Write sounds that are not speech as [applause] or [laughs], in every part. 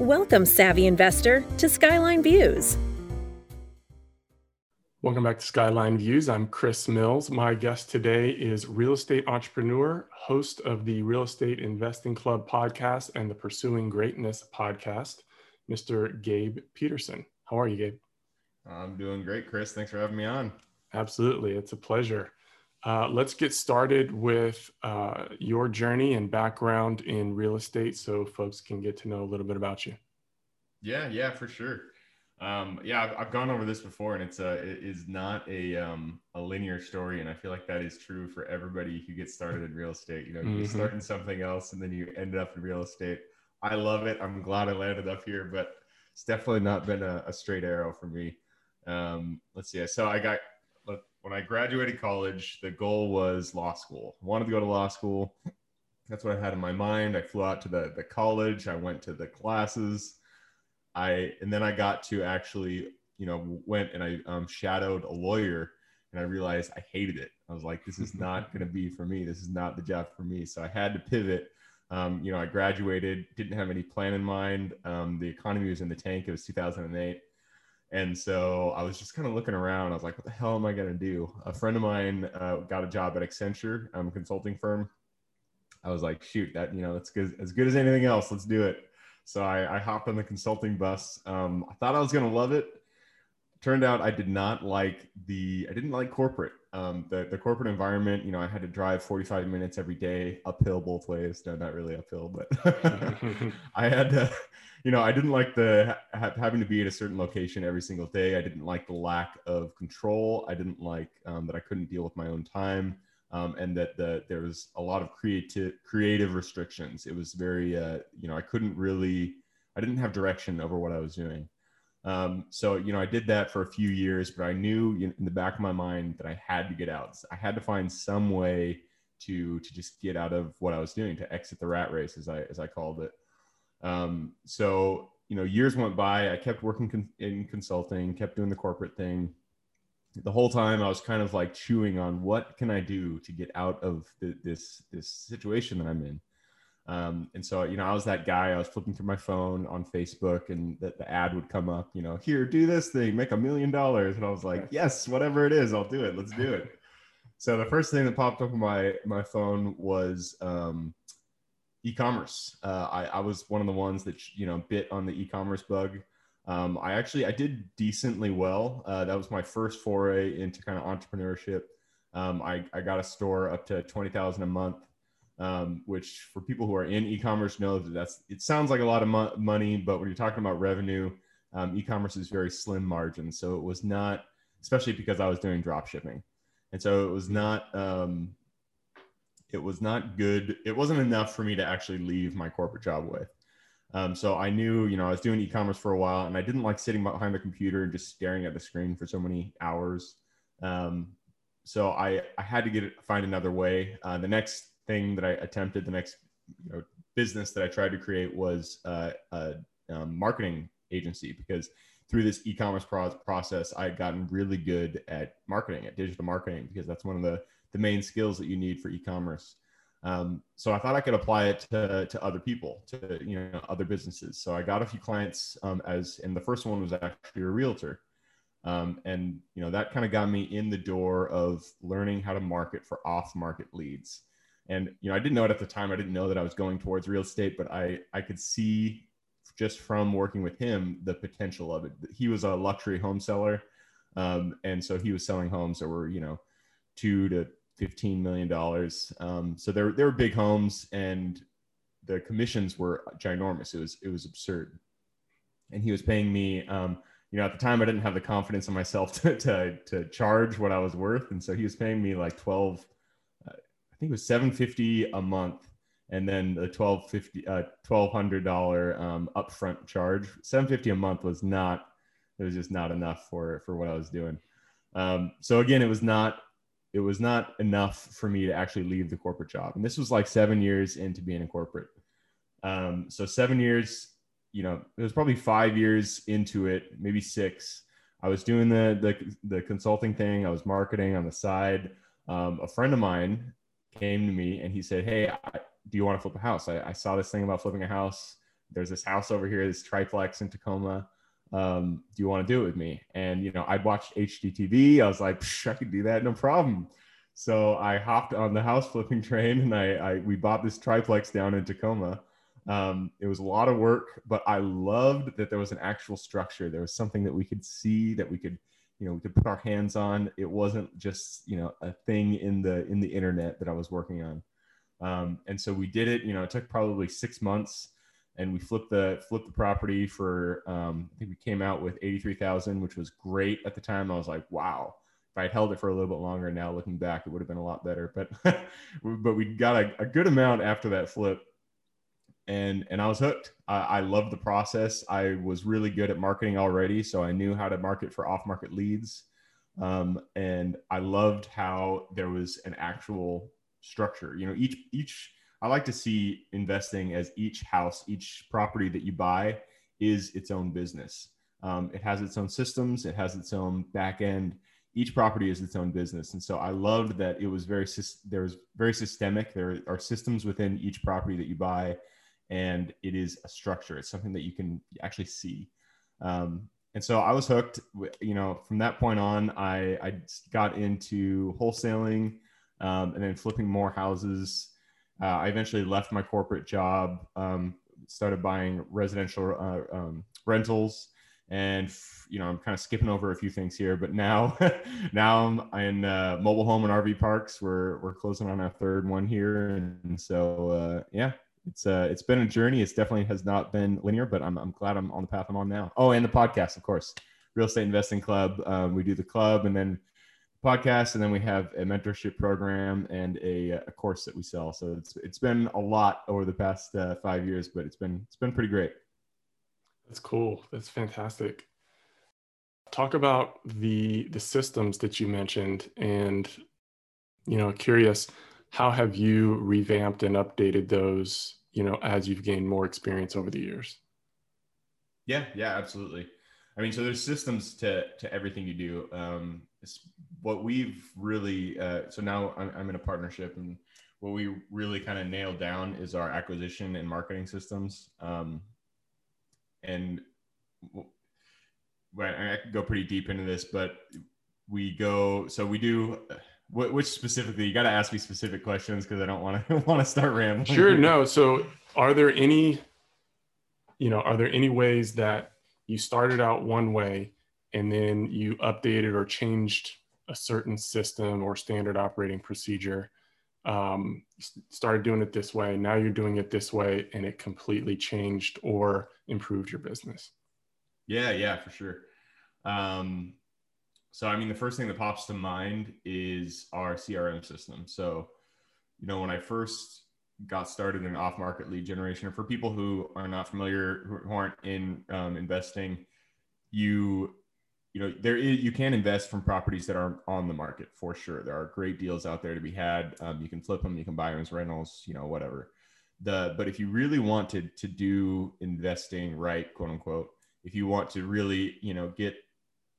Welcome, savvy investor, to Skyline Views. Welcome back to Skyline Views. I'm Chris Mills. My guest today is real estate entrepreneur, host of the Real Estate Investing Club podcast and the Pursuing Greatness podcast, Mr. Gabe Petersen. How are you, Gabe? I'm doing great, Chris. Thanks for having me on. Absolutely. It's a pleasure. Uh, let's get started with uh, your journey and background in real estate so folks can get to know a little bit about you. Yeah, yeah, for sure. Um, yeah, I've, I've, gone over this before, and it's a it is not a um, a linear story, and I feel like that is true for everybody who gets started in real estate. You know, you mm-hmm. start in something else, and then you end up in real estate. I love it. I'm glad I landed up here, but it's definitely not been a, a straight arrow for me. Um, let's see. So I got when I graduated college, the goal was law school. I wanted to go to law school. That's what I had in my mind. I flew out to the, the college. I went to the classes. I and then I got to actually, you know, went and I um, shadowed a lawyer, and I realized I hated it. I was like, this is [laughs] not going to be for me. This is not the job for me. So I had to pivot. Um, you know, I graduated, didn't have any plan in mind. Um, the economy was in the tank. It was 2008. And so I was just kind of looking around. I was like, what the hell am I going to do? A friend of mine uh, got a job at Accenture, um, consulting firm. I was like, shoot, that, you know, that's good, as good as anything else. Let's do it. So I, I hopped on the consulting bus. Um, I thought I was going to love it. Turned out I did not like the, I didn't like corporate. Um, the, the corporate environment, you know, I had to drive 45 minutes every day uphill both ways. No, not really uphill, but [laughs] [laughs] I had to, you know, I didn't like the ha- having to be at a certain location every single day. I didn't like the lack of control. I didn't like um, that I couldn't deal with my own time, um, and that the, there was a lot of creative creative restrictions. It was very, uh, you know, I couldn't really, I didn't have direction over what I was doing. Um, so, you know, I did that for a few years, but I knew in the back of my mind that I had to get out. I had to find some way to to just get out of what I was doing, to exit the rat race, as I as I called it. Um, so, you know, years went by. I kept working con- in consulting, kept doing the corporate thing. The whole time, I was kind of like chewing on what can I do to get out of the, this this situation that I'm in. Um, and so, you know, I was that guy. I was flipping through my phone on Facebook, and the, the ad would come up. You know, here, do this thing, make a million dollars. And I was like, yes, whatever it is, I'll do it. Let's do it. So the first thing that popped up on my my phone was um, e-commerce. Uh, I, I was one of the ones that you know bit on the e-commerce bug. Um, I actually I did decently well. Uh, that was my first foray into kind of entrepreneurship. Um, I, I got a store up to twenty thousand a month um, which for people who are in e-commerce know that that's it sounds like a lot of mo- money, but when you're talking about revenue, um, e-commerce is very slim margin. So it was not, especially because I was doing drop shipping, and so it was not. Um, it was not good. It wasn't enough for me to actually leave my corporate job with. Um, so I knew, you know, I was doing e-commerce for a while, and I didn't like sitting behind the computer and just staring at the screen for so many hours. Um, so I I had to get it, find another way. Uh, the next thing that I attempted, the next you know, business that I tried to create was uh, a um, marketing agency because through this e-commerce pro- process, I had gotten really good at marketing, at digital marketing, because that's one of the, the main skills that you need for e-commerce. Um, so I thought I could apply it to, to other people, to you know other businesses. So I got a few clients um, as, and the first one was actually a realtor, um, and you know that kind of got me in the door of learning how to market for off-market leads. And you know, I didn't know it at the time. I didn't know that I was going towards real estate, but I I could see just from working with him the potential of it. He was a luxury home seller, um, and so he was selling homes that were you know two to fifteen million dollars. Um, so there there were big homes, and the commissions were ginormous. It was it was absurd, and he was paying me. Um, you know, at the time, I didn't have the confidence in myself [laughs] to, to, to charge what I was worth, and so he was paying me like twelve I think it was 750 a month and then the 1250 uh, $1200 um, upfront charge. 750 a month was not it was just not enough for for what i was doing. Um, so again it was not it was not enough for me to actually leave the corporate job. And this was like seven years into being a corporate. Um, so seven years you know it was probably five years into it maybe six. I was doing the the, the consulting thing. I was marketing on the side. Um, a friend of mine came to me and he said, Hey, I, do you want to flip a house? I, I, saw this thing about flipping a house. there's this house over here, this triplex in Tacoma. Um, do you want to do it with me? And you know, I'd watched HGTV. I was like, I could do that, no problem. So I hopped on the house flipping [laughs] train, and I, I we bought this triplex down in Tacoma. Um, it was a lot of work, but I loved that there was an actual structure. There was something that we could see, that we could, you know, we could put our hands on. It wasn't just, you know, a thing in the in the internet that I was working on. Um, and so we did it. You know, it took probably six months, and we flipped the flipped the property for. Um, I think we came out with eighty three thousand, which was great at the time. I was like, wow. If I had held it for a little bit longer, now looking back, it would have been a lot better. But [laughs] but we got a, a good amount after that flip and and I was hooked. I, I loved the process. I was really good at marketing already, so I knew how to market for off market leads, um, and I loved how there was an actual structure. You know, each each I like to see investing as each house, each property that you buy is its own business. Um, it has its own systems. It has its own back end. Each property is its own business, and so I loved that it was very there was very systemic. There are systems within each property that you buy and it is a structure. It's something that you can actually see. Um, and so I was hooked. You know, from that point on, I, I got into wholesaling um, and then flipping more houses. Uh, I eventually left my corporate job, um, started buying residential uh, um, rentals, and you know I'm kind of skipping over a few things here. But now, [laughs] now I'm in uh, mobile home and RV parks. We're we're closing on our third one here, and so uh, yeah, it's uh it's been a journey. It's definitely has not been linear, but I'm I'm glad I'm on the path I'm on now. Oh, and the podcast, of course, Real Estate Investing Club. Um, we do the club, and then podcast, and then we have a mentorship program and a, a course that we sell. So it's it's been a lot over the past uh, five years, but it's been it's been pretty great. That's cool. That's fantastic. Talk about the the systems that you mentioned, and you know, curious how have you revamped and updated those you know as you've gained more experience over the years? Yeah yeah absolutely. I mean so there's systems to to everything you do. Um what we've really uh, so now I'm, I'm in a partnership and what we really kind of nailed down is our acquisition and marketing systems. Um and well, I could go pretty deep into this, but we go. So we do which specifically? You got to ask me specific questions because I don't want to want to start rambling. Sure. No. So, are there any, you know, are there any ways that you started out one way and then you updated or changed a certain system or standard operating procedure? Um, started doing it this way. Now you're doing it this way, and it completely changed or improved your business. Yeah. Yeah. For sure. Um, so, I mean, the first thing that pops to mind is our CRM system. So, you know, when I first got started in off market lead generation, for people who are not familiar, who aren't in um, investing, you, you know, there is, you can invest from properties that are on the market for sure. There are great deals out there to be had. Um, you can flip them, you can buy them as rentals, you know, whatever. The, but if you really wanted to do investing right, quote unquote, if you want to really, you know, get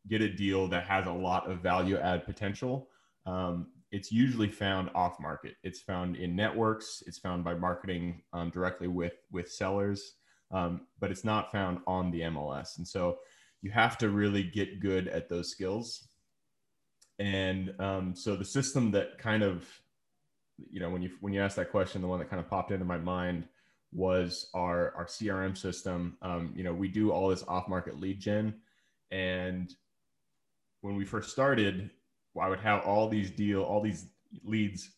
get a deal that has a lot of value add potential, um, it's usually found off market. It's found in networks. It's found by marketing um, directly with with sellers, um, but it's not found on the MLS. And so you have to really get good at those skills. And um, so the system that kind of, you know, when you when you asked that question, the one that kind of popped into my mind was our our CRM system. Um, you know, we do all this off market lead gen, and when we first started, I would have all these deal, all these leads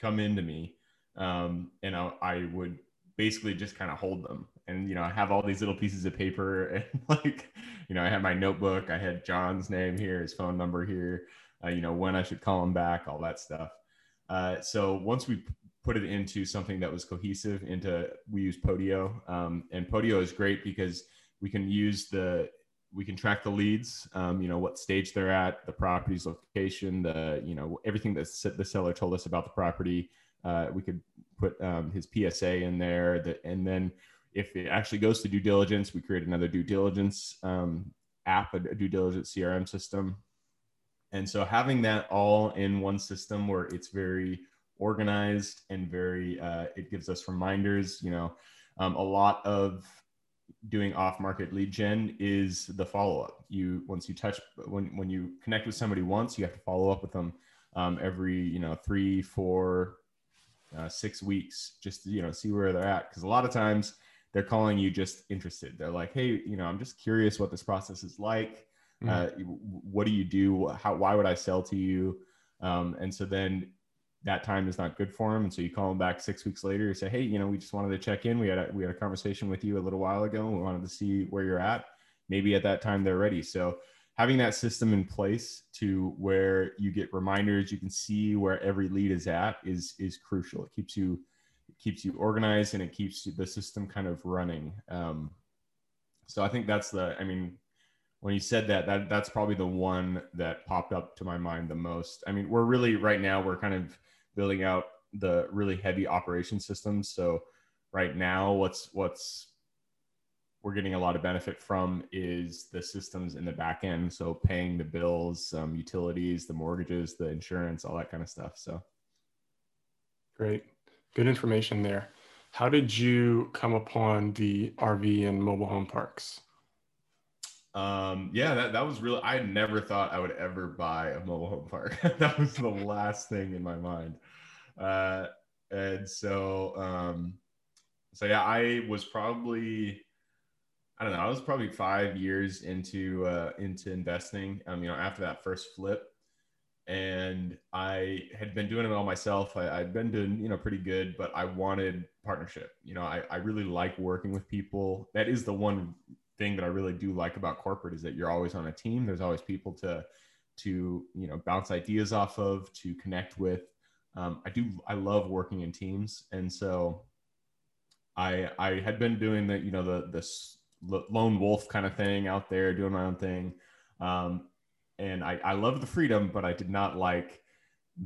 come into me, um, and I, I would basically just kind of hold them. And you know, I have all these little pieces of paper, [laughs] and like, you know, I had my notebook. I had John's name here, his phone number here. Uh, you know, when I should call him back, all that stuff. Uh, so once we put it into something that was cohesive, into we use Podio, um, and Podio is great because we can use the we can track the leads um, you know what stage they're at the property's location the you know everything that the seller told us about the property. Uh, we could put um, his psa in there that, and then if it actually goes to due diligence we create another due diligence um, app a, due diligence crm system. And so having that all in one system where it's very organized and very uh, it gives us reminders you know um, a lot of doing off-market lead gen is the follow-up. You once you touch when when you connect with somebody once, you have to follow up with them um, every you know three, four, uh, six weeks just to, you know see where they're at because a lot of times they're calling you just interested. They're like, hey, you know, I'm just curious what this process is like. Mm-hmm. Uh, what do you do? How why would I sell to you? Um, and so then that time is not good for them. And so you call them back six weeks later, and say, Hey, you know, we just wanted to check in. We had a, we had a conversation with you a little while ago. We wanted to see where you're at. Maybe at that time they're ready. So having that system in place to where you get reminders, you can see where every lead is at is, is crucial. It keeps you, it keeps you organized and it keeps the system kind of running. Um, so I think that's the, I mean, when you said that, that that's probably the one that popped up to my mind the most. I mean, we're really right now, we're kind of, building out the really heavy operation systems. So right now, what's what's we're getting a lot of benefit from is the systems in the back end. So paying the bills, um, utilities, the mortgages, the insurance, all that kind of stuff. So great, good information there. How did you come upon the RV and mobile home parks? Um, yeah, that, that was really, I never thought I would ever buy a mobile home park. [laughs] that was the last thing in my mind. Uh, and so, um, so yeah, I was probably, I don't know, I was probably five years into, uh, into investing, um, you know, after that first flip and I had been doing it all myself. I, had been doing, you know, pretty good, but I wanted partnership. You know, I, I really like working with people. That is the one thing that I really do like about corporate is that you're always on a team. There's always people to to you know bounce ideas off of, to connect with. Um, I do I love working in teams, and so I I had been doing the you know the this lone wolf kind of thing out there, doing my own thing, um, and I I love the freedom, but I did not like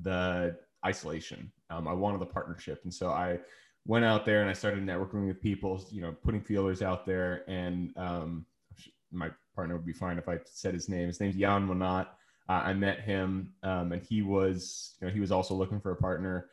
the isolation. Um, I wanted the partnership, and so I went out there and I started networking with people, you know, putting feelers out there. And um, my partner would be fine if I said his name. His name's Jan Monat. Uh, I met him, um, and he was, you know, he was also looking for a partner.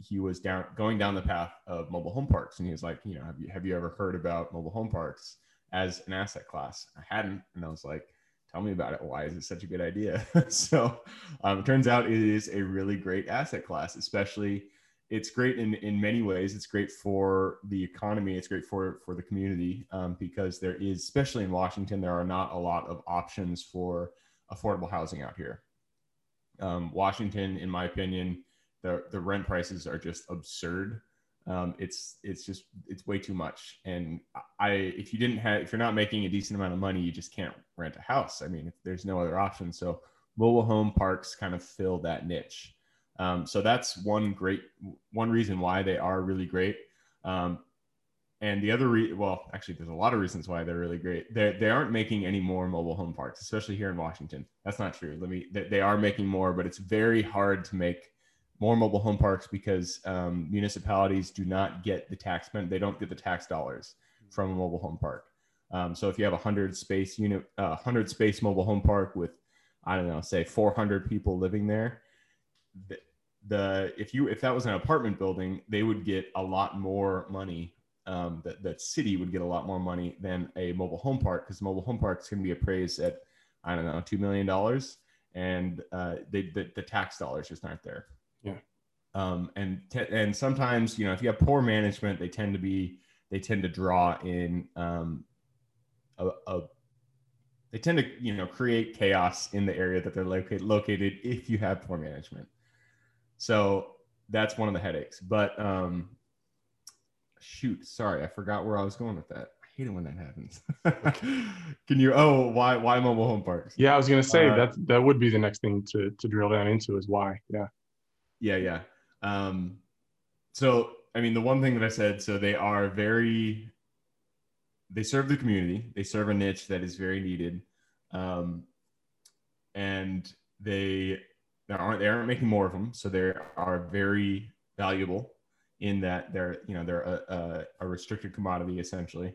He was down going down the path of mobile home parks, and he was like, you know, have you have you ever heard about mobile home parks as an asset class? I hadn't, and I was like, tell me about it. Why is it such a good idea? [laughs] so, um, it turns out it is a really great asset class, especially it's great in in many ways. It's great for the economy. It's great for for the community um, because there is, especially in Washington, there are not a lot of options for affordable housing out here. Um, Washington, in my opinion, the the rent prices are just absurd. Um, it's it's just it's way too much. And I if you didn't have if you're not making a decent amount of money, you just can't rent a house. I mean, there's no other option. So mobile home parks kind of fill that niche. Um, so that's one great one reason why they are really great. Um, and the other, re- well, actually, there's a lot of reasons why they're really great. They they aren't making any more mobile home parks, especially here in Washington. That's not true. Let me. They, they are making more, but it's very hard to make more mobile home parks because um, municipalities do not get the tax They don't get the tax dollars from a mobile home park. Um, so if you have a hundred space unit, uh, hundred space mobile home park with, I don't know, say 400 people living there, the if you if that was an apartment building, they would get a lot more money. Um, that that city would get a lot more money than a mobile home park because mobile home parks can be appraised at I don't know two million dollars, and uh, they the, the tax dollars just aren't there. Yeah. Um, and te- and sometimes you know if you have poor management, they tend to be they tend to draw in um, a, a they tend to you know create chaos in the area that they're located located if you have poor management so that's one of the headaches. But um, shoot, sorry, I forgot where I was going with that. I hate it when that happens. [laughs] Can you? Oh, why? Why mobile home parks? Yeah, I was gonna say uh, that that would be the next thing to to drill down into is why. Yeah. Yeah, yeah. Um, so I mean, the one thing that I said, so they are very. They serve the community. They serve a niche that is very needed, um, and they there aren't they aren't making more of them, so they are very valuable in that they're you know they're a, a, a restricted commodity essentially.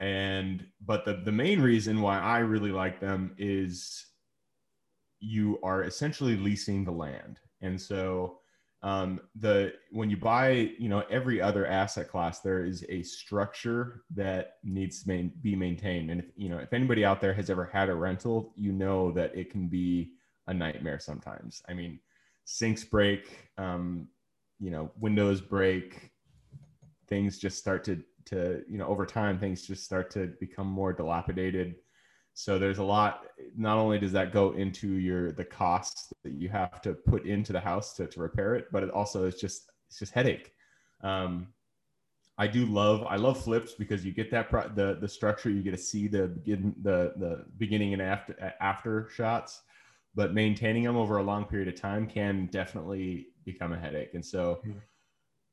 And but the the main reason why I really like them is you are essentially leasing the land, and so um, the when you buy you know every other asset class there is a structure that needs to main, be maintained. And if you know if anybody out there has ever had a rental you know that it can be a nightmare sometimes i mean sinks break um, you know windows break things just start to to you know over time things just start to become more dilapidated so there's a lot. Not only does that go into your the costs that you have to put into the house to, to repair it, but it also is just it's just headache. Um, I do love I love flips because you get that pro- the the structure you get to see the begin the the beginning and after after shots, but maintaining them over a long period of time can definitely become a headache. And so. Mm-hmm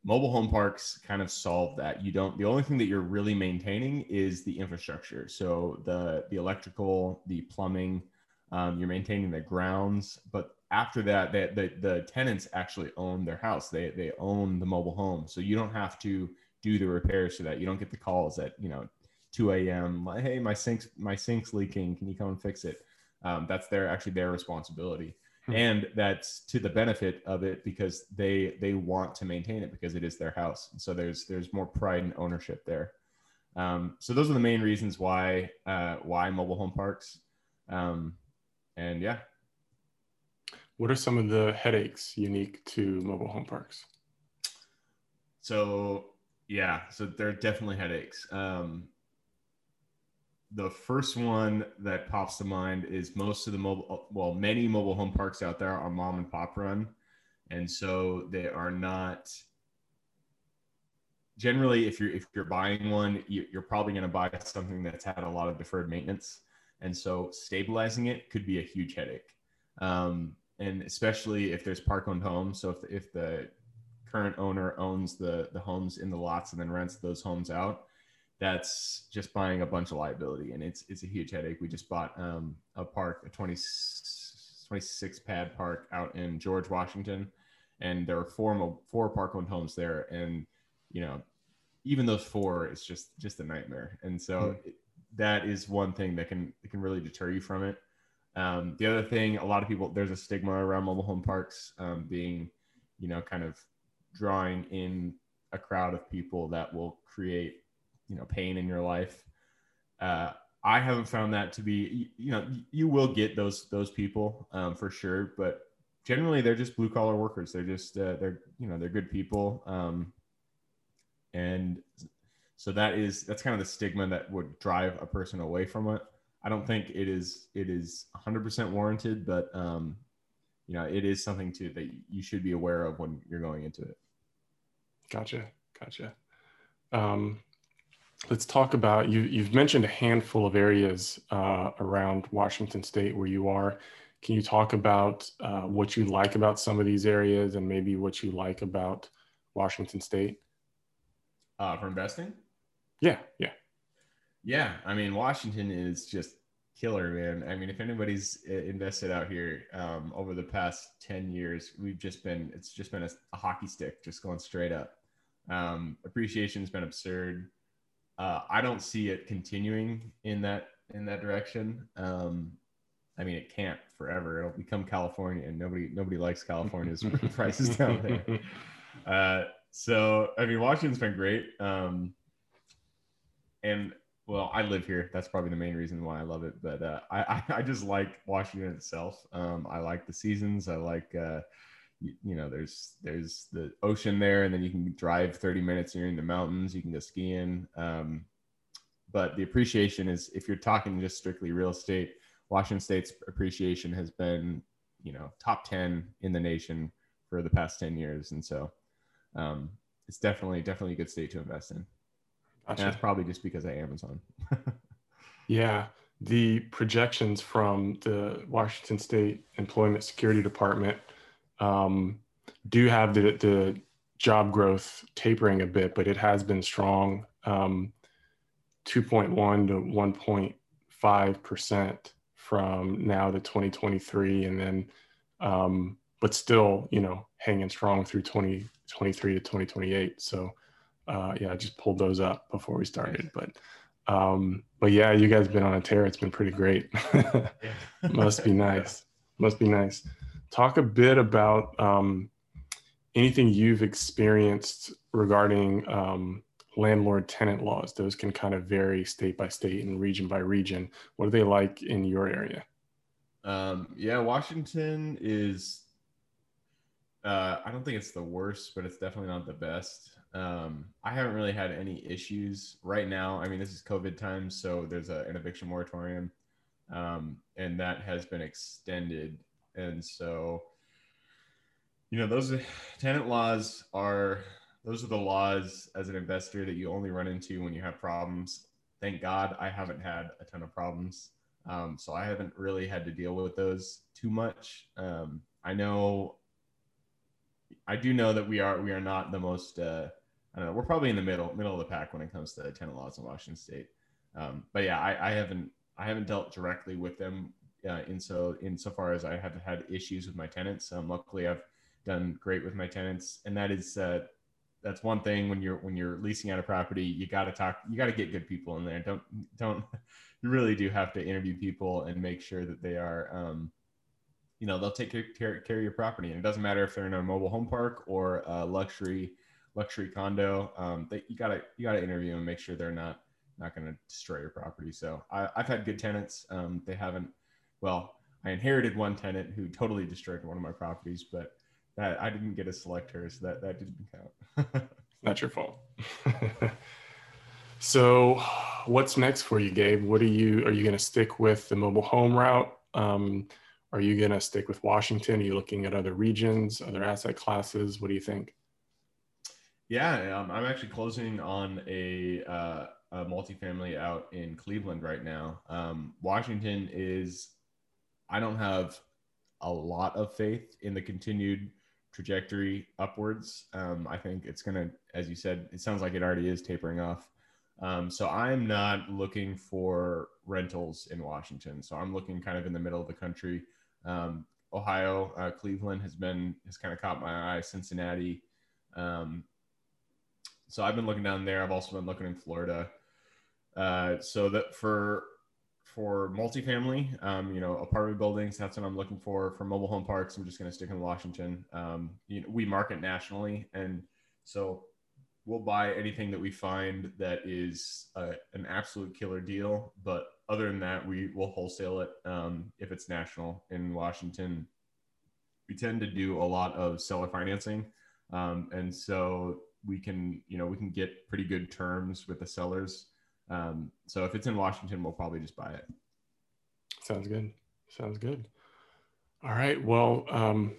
mobile home parks kind of solve that. You don't the only thing that you're really maintaining is the infrastructure. So the the electrical the plumbing um, you're maintaining the grounds but after that that the, the tenants actually own their house. They they own the mobile home. So you don't have to do the repairs to that. You don't get the calls at you know 2 a.m like, hey my sink's my sink's leaking. Can you come and fix it um, that's their actually their responsibility. Hmm. and that's to the benefit of it because they they want to maintain it because it is their house. And so there's there's more pride and ownership there. Um, so those are the main reasons why uh, why mobile home parks. Um, and yeah. What are some of the headaches unique to mobile home parks? So yeah so there are definitely headaches. Um, the first one that pops to mind is most of the mobile, well, many mobile home parks out there are mom and pop run. And so they are not generally if you're if you're buying one you're probably going to buy something that's had a lot of deferred maintenance. And so stabilizing it could be a huge headache. Um, and especially if there's park owned homes. So if, if the current owner owns the the homes in the lots and then rents those homes out that's just buying a bunch of liability and it's it's a huge headache. We just bought um, a park a 20, 26 pad park out in george washington and there are four four park owned homes there and you know even those four is just just a nightmare. And so mm. it, that is one thing that can it can really deter you from it. Um, the other thing a lot of people there's a stigma around mobile home parks um, being you know kind of drawing in a crowd of people that will create you know pain in your life. Uh, i haven't found that to be you know you will get those those people um, for sure but generally they're just blue collar workers. They're just uh, they're you know they're good people um, and so that is that's kind of the stigma that would drive a person away from it. I don't think it is it is 100% warranted but um, you know it is something to that you should be aware of when you're going into it. Gotcha. Gotcha. Um, let's talk about you. You've mentioned a handful of areas uh, around Washington State where you are. Can you talk about uh, what you like about some of these areas and maybe what you like about Washington State? Uh, for investing? Yeah, yeah, yeah. I mean, Washington is just killer, man. I mean, if anybody's uh, invested out here um, over the past ten years, we've just been it's just been a, a hockey stick, just going straight up. Um, appreciation's been absurd. Uh, I don't see it continuing in that in that direction. Um, I mean, it can't forever. It'll become California, and nobody nobody likes California's [laughs] [laughs] prices down there. Uh, so, I mean, Washington's been great. Um, and well, I live here. That's probably the main reason why I love it. But uh, I, [laughs] I just like Washington itself. Um, I like the seasons. I like uh, you, know there's there's the ocean there and then you can drive 30 minutes and you're in the mountains you can go skiing um, but the appreciation is if you're talking just strictly real estate washington state's appreciation has been you know top 10 in the nation for the past 10 years and so um, it's definitely definitely a good state to invest in. Gotcha. and that's probably just because of amazon. [laughs] Yeah. The projections from the washington state employment security department um, do have the, the job growth tapering a bit, but it has been strong. Um, 2.1 to 1.5 percent from now to 2023, and then, um, but still, you know, hanging strong through 2023 to 2028. So, uh, yeah, I just pulled those up before we started, but. Um, but yeah, you guys have been on a tear. It's been pretty great. [laughs] Must be [laughs] nice. Must be nice talk a bit about um, anything you've experienced regarding um, landlord tenant laws. Those can kind of vary state by state and region by region. What are they like in your area? Um, yeah, Washington is. Uh, I don't think it's the worst, but it's definitely not the best. Um, I haven't really had any issues right now. I mean, this is COVID times, so there's a, an eviction moratorium, um, and that has been extended. And so, you know, those tenant laws are those are the laws as an investor that you only run into when you have problems. Thank God I haven't had a ton of problems. Um, so I haven't really had to deal with those too much. Um, I know, I do know that we are we are not the most. Uh, I don't know. We're probably in the middle middle of the pack when it comes to tenant laws in Washington State. Um, but yeah, I, I, haven't I haven't dealt directly with them uh, in so insofar as I have had issues with my tenants. Um, luckily, I've done great with my tenants, and that is uh, that's one thing when you're when you're leasing out a property you got to talk you got to get good people in there don't don't [laughs] you really do have to interview people and make sure that they are um, you know they'll take care, care of your property and it doesn't matter if they're in a mobile home park or a luxury luxury condo um, that you gotta you gotta interview and make sure they're not not to destroy your property so I, have had good tenants um, they haven't well i inherited one tenant who totally destroyed one of my properties but that I didn't get a select her, so that that didn't count. [laughs] Not your fault. [laughs] so, what's next for you, Gabe? What are you? Are you going to stick with the mobile home route? Um, are you going to stick with Washington? Are you looking at other regions, other asset classes? What do you think? Yeah, um, I'm actually closing on a, uh, a multifamily out in Cleveland right now. Um, Washington is, I don't have a lot of faith in the continued trajectory upwards. Um, I think it's going to, as you said, it sounds like it already is tapering off. Um, so I'm not looking for rentals in Washington. So I'm looking kind of in the middle of the country. Um, Ohio, uh, Cleveland has been has kind of caught my eye. Cincinnati. Um, so I've been looking down there. I've also been looking in Florida. Uh, so that for for multifamily, um, you know, apartment buildings. That's what I'm looking for. For mobile home parks, I'm just going to stick in Washington. Um, you know, we market nationally, and so we'll buy anything that we find that is a, an absolute killer deal. But other than that, we will wholesale it um, if it's national in Washington. We tend to do a lot of seller financing, um, and so we can, you know, we can get pretty good terms with the sellers. Um, so if it's in Washington, we'll probably just buy it. Sounds good. Sounds good. All right. Well, um,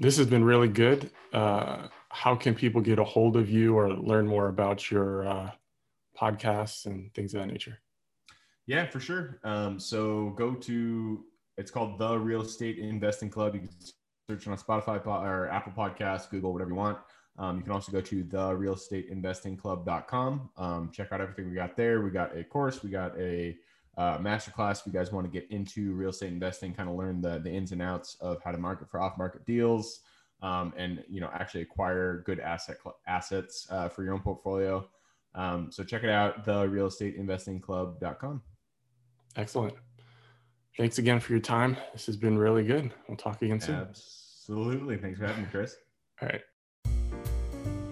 this has been really good. Uh, how can people get a hold of you or learn more about your uh, podcasts and things of that nature? Yeah, for sure. Um, so go to it's called the Real Estate Investing Club. You can search on Spotify or Apple Podcasts, Google, whatever you want. Um, you can also go to the real estate investing club.com. Um, check out everything we got there. We got a course, we got a uh, masterclass. If you guys want to get into real estate investing, kind of learn the, the ins and outs of how to market for off market deals um, and, you know, actually acquire good asset cl- assets uh, for your own portfolio. Um, so check it out, the real estate investing club.com. Excellent. Thanks again for your time. This has been really good. We'll talk again soon. Absolutely. Thanks for having me, Chris. All right.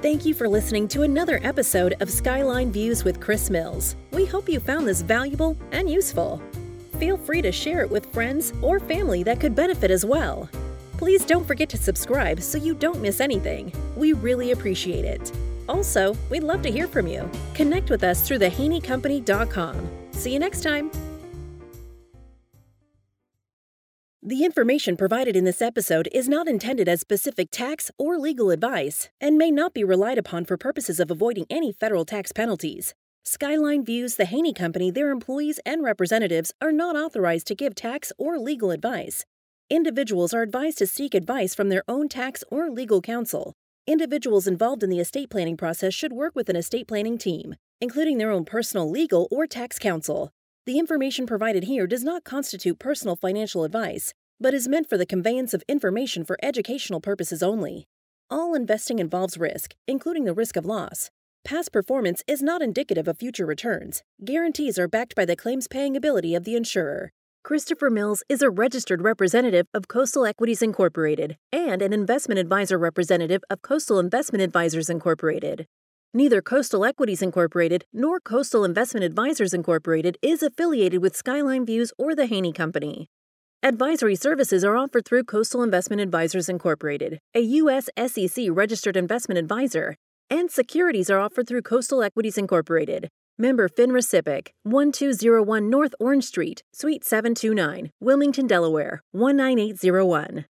Thank you for listening to another episode of Skyline Views with Chris Mills. We hope you found this valuable and useful. Feel free to share it with friends or family that could benefit as well. Please don't forget to subscribe so you don't miss anything. We really appreciate it. Also, we'd love to hear from you. Connect with us through thehaneycompany.com. See you next time. The information provided in this episode is not intended as specific tax or legal advice and may not be relied upon for purposes of avoiding any federal tax penalties. Skyline Views, the Haney Company, their employees, and representatives are not authorized to give tax or legal advice. Individuals are advised to seek advice from their own tax or legal counsel. Individuals involved in the estate planning process should work with an estate planning team, including their own personal legal or tax counsel. The information provided here does not constitute personal financial advice, but is meant for the conveyance of information for educational purposes only. All investing involves risk, including the risk of loss. Past performance is not indicative of future returns. Guarantees are backed by the claims paying ability of the insurer. Christopher Mills is a registered representative of Coastal Equities Incorporated and an investment advisor representative of Coastal Investment Advisors Incorporated. Neither Coastal Equities Incorporated nor Coastal Investment Advisors Incorporated is affiliated with Skyline Views or the Haney Company. Advisory services are offered through Coastal Investment Advisors Incorporated, a U.S. SEC registered investment advisor, and securities are offered through Coastal Equities Incorporated, Member FINRA SIPC, 1201 North Orange Street, Suite 729, Wilmington, Delaware, 19801.